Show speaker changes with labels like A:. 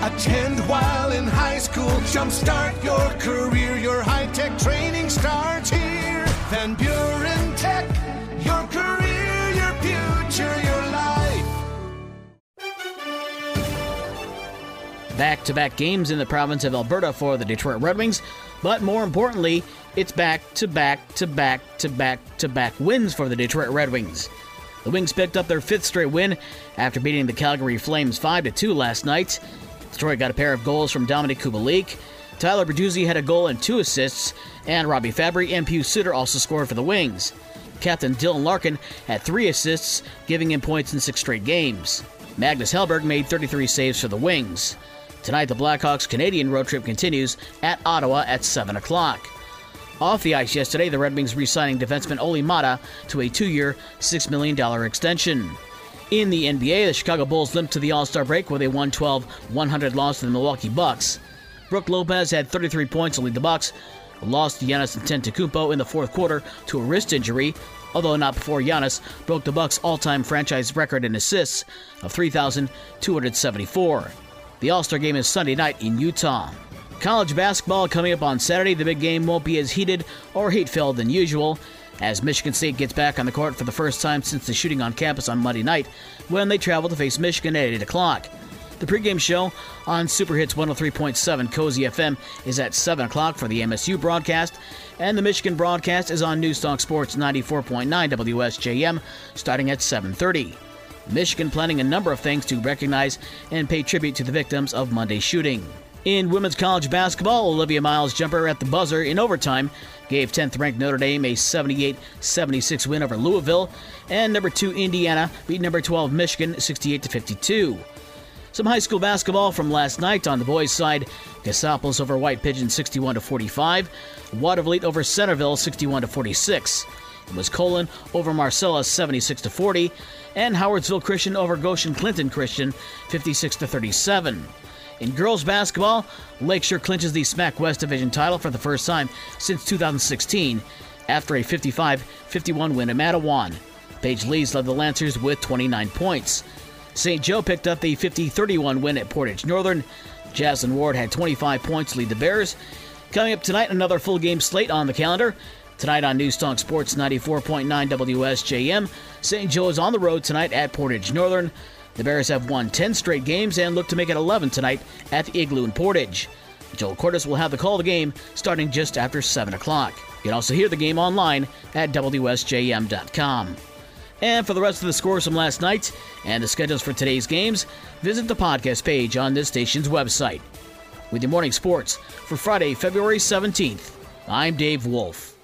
A: Attend while in high school. Jumpstart your career. Your high tech training starts here. Van Buren Tech. Your career, your future, your life.
B: Back to back games in the province of Alberta for the Detroit Red Wings, but more importantly, it's back to back to back to back to back wins for the Detroit Red Wings. The Wings picked up their fifth straight win after beating the Calgary Flames 5 2 last night. Detroit got a pair of goals from Dominik Kubalik. Tyler Bertuzzi had a goal and two assists, and Robby Fabbri and Pius Suter also scored for the Wings. Captain Dylan Larkin had three assists, giving him points in six straight games. Magnus Hellberg made 33 saves for the Wings. Tonight, the Blackhawks' Canadian road trip continues at Ottawa at 7 o'clock. Off the ice yesterday, the Red Wings re signing defenseman Olli Maatta to a two year, $6 million extension. In the NBA, the Chicago Bulls limped to the All Star break with a 112 100 loss to the Milwaukee Bucks. Brook Lopez had 33 points to lead the Bucks, lost to Giannis Antetokounmpo in the fourth quarter to a wrist injury, although not before Giannis broke the Bucks' all-time franchise record in assists of 3,274. The All-Star game is Sunday night in Utah. College basketball coming up on Saturday. The big game won't be as heated or hate-filled than usual, as Michigan State gets back on the court for the first time since the shooting on campus on Monday night when they travel to face Michigan at 8 o'clock. The pregame show on Super Hits 103.7 Cozy FM is at 7 o'clock for the MSU broadcast, and the Michigan broadcast is on Newstalk Sports 94.9 WSJM starting at 7.30. Michigan planning a number of things to recognize and pay tribute to the victims of Monday's shooting. In women's college basketball, Olivia Miles' jumper at the buzzer in overtime gave 10th ranked Notre Dame a 78 76 win over Louisville, and number 2 Indiana beat number 12 Michigan 68 52. Some high school basketball from last night on the boys' side. Cassopolis over White Pigeon 61 45. Watervliet over Centreville 61 46. It was Colon over Marcellus 76 40, and Howardsville Christian over Goshen Clinton Christian 56 37. In girls basketball, Lakeshore clinches the SMAC West Division title for the first time since 2016 after a 55 51 win at Mattawan. Paige Lees led the Lancers with 29 points. St. Joe picked up the 50 31 win at Portage Northern. Jaslyn Ward had 25 points lead the Bears. Coming up tonight, another full game slate on the calendar. Tonight on Newstalk Sports 94.9 WSJM, St. Joe is on the road tonight at Portage Northern. The Bears have won 10 straight games and look to make it 11 tonight at the Igloo in Portage. Joel Cordes will have the call of the game starting just after 7 o'clock. You can also hear the game online at WSJM.com. And for the rest of the scores from last night and the schedules for today's games, visit the podcast page on this station's website. With your morning sports for Friday, February 17th, I'm Dave Wolf.